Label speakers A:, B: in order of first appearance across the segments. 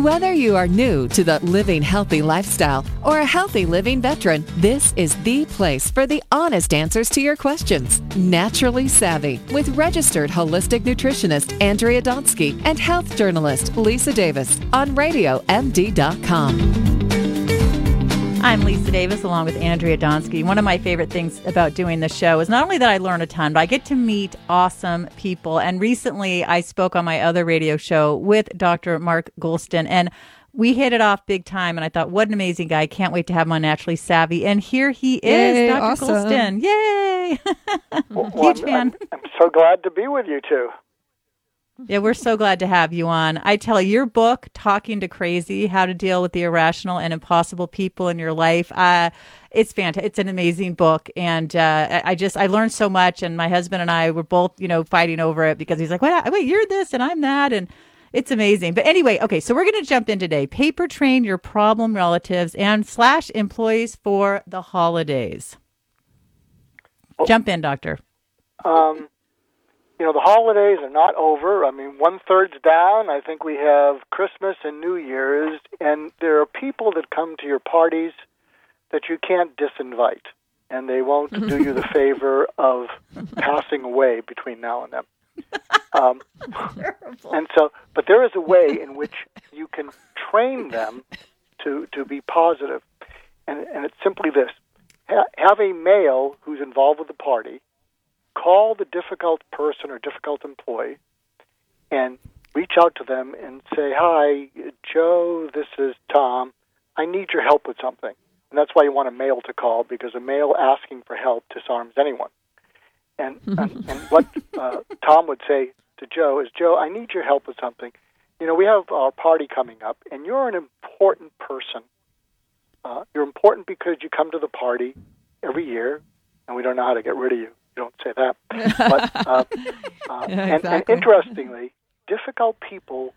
A: Whether you are new to the living healthy lifestyle or a healthy living veteran, this is the place for the honest answers to your questions. Naturally Savvy with registered holistic nutritionist Andrea Donsky and health journalist Lisa Davis on RadioMD.com.
B: I'm Lisa Davis along with Andrea Donsky. One of my favorite things about doing the show is not only that I learn a ton, but I get to meet awesome people. And recently I spoke on my other radio show with Dr. Mark Goulston and we hit it off big time and I thought, what an amazing guy. Can't wait to have him on Naturally Savvy. And here he is,
C: Yay,
B: Dr.
C: awesome.
B: Goulston. Yay!
D: Well,
B: Huge
D: I'm,
B: fan.
D: I'm, I'm so glad to be with you two.
B: Yeah, we're so glad to have you on. I tell you, your book, Talking to Crazy How to Deal with the Irrational and Impossible People in Your Life, uh, it's fantastic. It's an amazing book. And uh, I just, I learned so much. And my husband and I were both, you know, fighting over it because he's like, wait, wait, you're this and I'm that. And it's amazing. But anyway, okay, so we're going to jump in today. Paper train your problem relatives and slash employees for the holidays. Jump in, doctor.
D: Um, you know, the holidays are not over. I mean, one third's down. I think we have Christmas and New Year's, and there are people that come to your parties that you can't disinvite, and they won't do you the favor of passing away between now and then. Um, and so, but there is a way in which you can train them to to be positive, and and it's simply this: ha- have a male who's involved with the party call the difficult person or difficult employee and reach out to them and say, Hi, Joe, this is Tom. I need your help with something. And that's why you want a male to call because a male asking for help disarms anyone. And, and, and what uh, Tom would say to Joe is, Joe, I need your help with something. You know, we have our party coming up, and you're an important person. Uh, you're important because you come to the party every year, and we don't know how to get rid of you don't say that. But uh, uh,
C: Yeah,
D: and, and interestingly, difficult people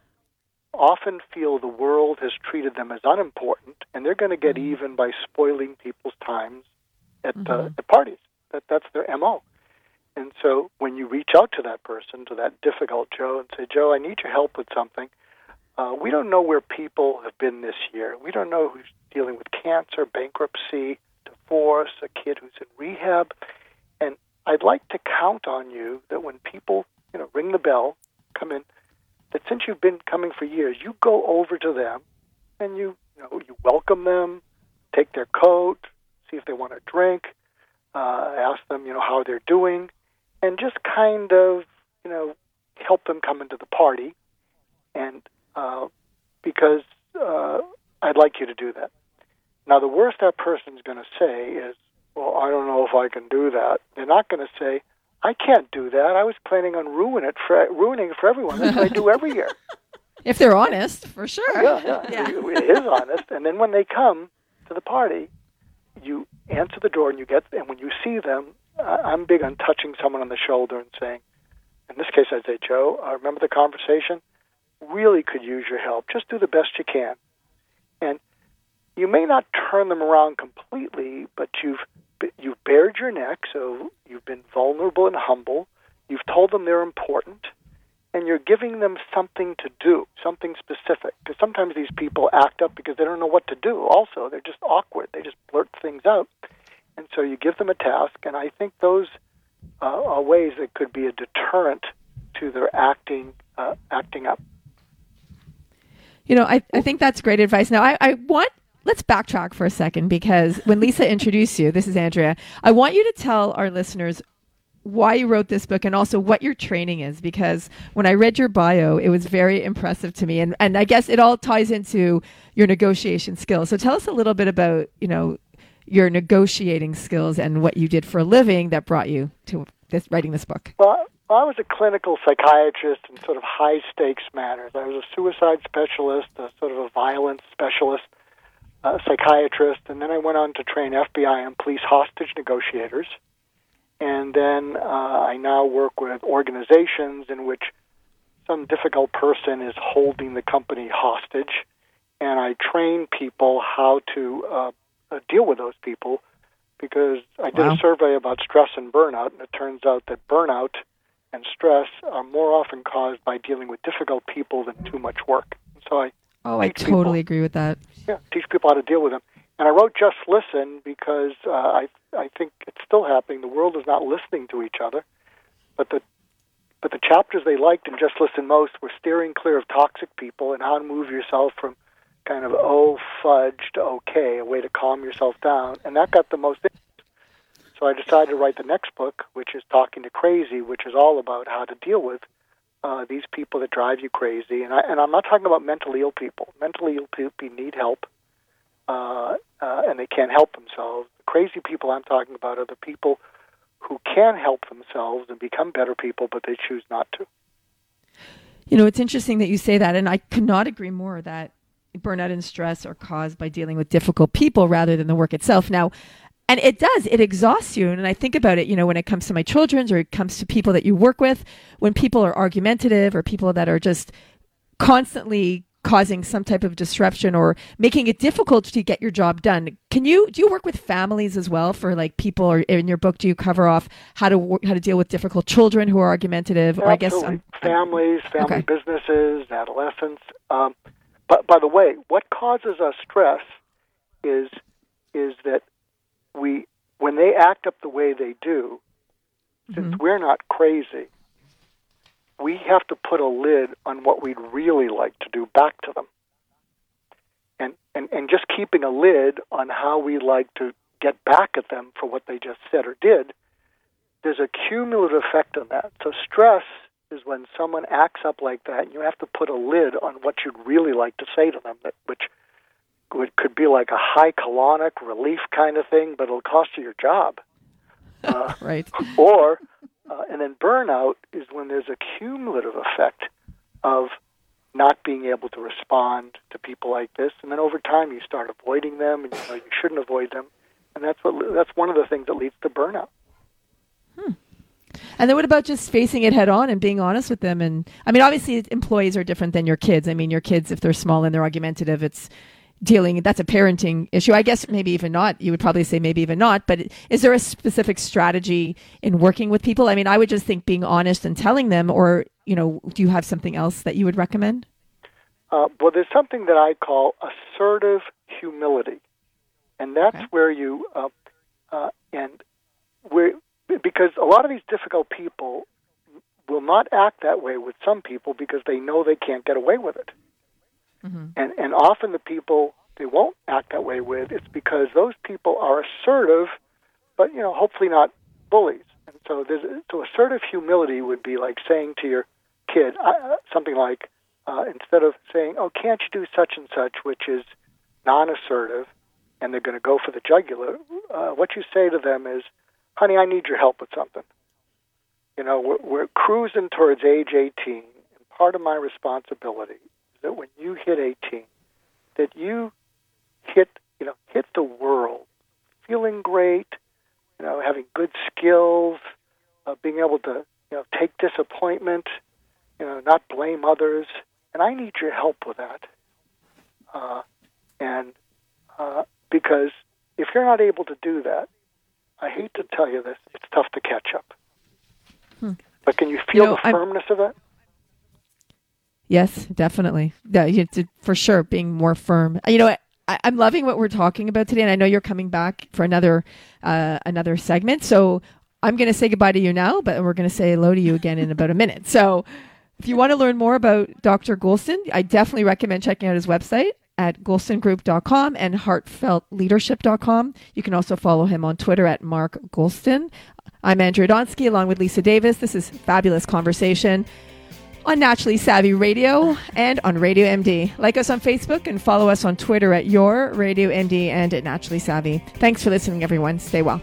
D: often feel the world has treated them as unimportant, and they're going to get even by spoiling people's times at uh, at parties. That that's their mo. And so when you reach out to that person, to that difficult Joe, and say, Joe, I need your help with something. Uh, we don't know where people have been this year. We don't know who's dealing with cancer, bankruptcy, divorce, a kid who's in rehab. And I'd like to count on you that when people, you know, ring the bell, come in, that since you've been coming for years, you go over to them and you, you know, you welcome them, take their coat, see if they want a drink, uh, ask them, you know, how they're doing, and just kind of, you know, help them come into the party. And uh, because uh, I'd like you to do that. Now, the worst that person's going to say is, well, I don't know if I can do that. They're not going to say, I can't do that. I was planning on ruining it for ruining it for everyone. That's what I do every year.
C: If they're honest, for sure.
D: Yeah, yeah, It is honest. And then when they come to the party, you answer the door and you get. And when you see them, I- I'm big on touching someone on the shoulder and saying, in this case, I'd say, Joe, uh, remember the conversation? Really could use your help. Just do the best you can. And you may not turn them around completely, but you've you've bared your neck, so you've been vulnerable and humble. You've told them they're important, and you're giving them something to do, something specific. Because sometimes these people act up because they don't know what to do. Also, they're just awkward. They just blurt things out, and so you give them a task. And I think those uh, are ways that could be a deterrent to their acting uh, acting up.
C: You know, I, I think that's great advice. Now, I, I want, let's backtrack for a second because when Lisa introduced you, this is Andrea, I want you to tell our listeners why you wrote this book and also what your training is because when I read your bio, it was very impressive to me. And, and I guess it all ties into your negotiation skills. So tell us a little bit about, you know, your negotiating skills and what you did for a living that brought you to this, writing this book.
D: Well, I was a clinical psychiatrist in sort of high stakes matters. I was a suicide specialist, a sort of a violence specialist, a psychiatrist, and then I went on to train FBI and police hostage negotiators. And then uh, I now work with organizations in which some difficult person is holding the company hostage, and I train people how to uh, uh, deal with those people because I did
C: Wow.
D: a survey about stress and burnout, and it turns out that burnout and stress are more often caused by dealing with difficult people than too much work. So I,
C: Oh, I totally
D: people,
C: agree with that.
D: Yeah, teach people how to deal with them. And I wrote Just Listen because uh, I I think it's still happening. The world is not listening to each other, but the but the chapters they liked and Just Listen most were steering clear of toxic people and how to move yourself from kind of oh fudge to okay, a way to calm yourself down, and that got the most. Interest. So I decided to write the next book, which is Talking to Crazy, which is all about how to deal with uh, these people that drive you crazy. And I and I'm not talking about mentally ill people. Mentally ill people need help, uh, uh, and they can't help themselves. The crazy people I'm talking about are the people who can help themselves and become better people, but they choose not to.
C: You know, it's interesting that you say that, and I could not agree more that burnout and stress are caused by dealing with difficult people rather than the work itself. Now, and it does, it exhausts you. And I think about it, you know, when it comes to my children's or it comes to people that you work with, when people are argumentative or people that are just constantly causing some type of disruption or making it difficult to get your job done. Can you do you work with families as well for like people or in your book do you cover off how to work, how to deal with difficult children who are argumentative
D: Absolutely.
C: or I guess um,
D: families, family
C: okay.
D: businesses, adolescents. Um, but by the way, what causes us stress is is that we when they act up the way they do, since
C: Mm-hmm.
D: we're not crazy, we have to put a lid on what we'd really like to do back to them. And, and, and just keeping a lid on how we like to get back at them for what they just said or did, there's a cumulative effect on that. So stress is when someone acts up like that, and you have to put a lid on what you'd really like to say to them, that, which would, could be like a high colonic relief kind of thing, but it'll cost you your job. Uh,
C: right.
D: or uh, and then burnout is when there's a cumulative effect of not being able to respond to people like this, and then over time you start avoiding them, and you know you shouldn't avoid them, and that's what that's one of the things that leads to burnout.
C: And then what about just facing it head on and being honest with them? And I mean, obviously, employees are different than your kids. I mean, your kids, if they're small and they're argumentative, it's dealing that's a parenting issue. I guess maybe even not. You would probably say maybe even not but is there a specific strategy in working with people? I mean i would just think being honest and telling them or you know do you have something else that you would recommend?
D: Uh, well there's something that i call assertive humility. And that's
C: Okay.
D: where you uh, uh, and where because a lot of these difficult people will not act that way with some people because they know they can't get away with it and and often the people they won't act that way with it's because those people are assertive, but you know hopefully not bullies. And so there's so assertive humility would be like saying to your kid uh, something like uh, instead of saying oh can't you do such and such, which is non-assertive, and they're going to go for the jugular. Uh, what you say to them is, honey, I need your help with something. You know we're, we're cruising towards age 18, and part of my responsibility that when you hit 18, that you hit, you know, hit the world, feeling great, you know, having good skills, uh, being able to, you know, take disappointment, you know, not blame others, and I need your help with that. Uh, and uh, because if you're not able to do that, I hate to tell you this, it's tough to catch up. But can you feel
C: know,
D: the firmness of that?
C: Yes definitely yeah for sure being more firm you know I, i'm loving what we're talking about today and i know you're coming back for another uh, another segment so i'm going to say goodbye to you now but we're going to say hello to you again in about a minute so if you want to learn more about dr Goulston i definitely recommend checking out his website at goulstongroup.com and heartfeltleadership.com. You can also follow him on Twitter at Mark Goulston. I'm Andrea Donsky along with Lisa Davis. This is Fabulous Conversation on Naturally Savvy Radio and on Radio MD. Like us on Facebook and follow us on Twitter at Your Radio MD and at Naturally Savvy. Thanks for listening, everyone. Stay well.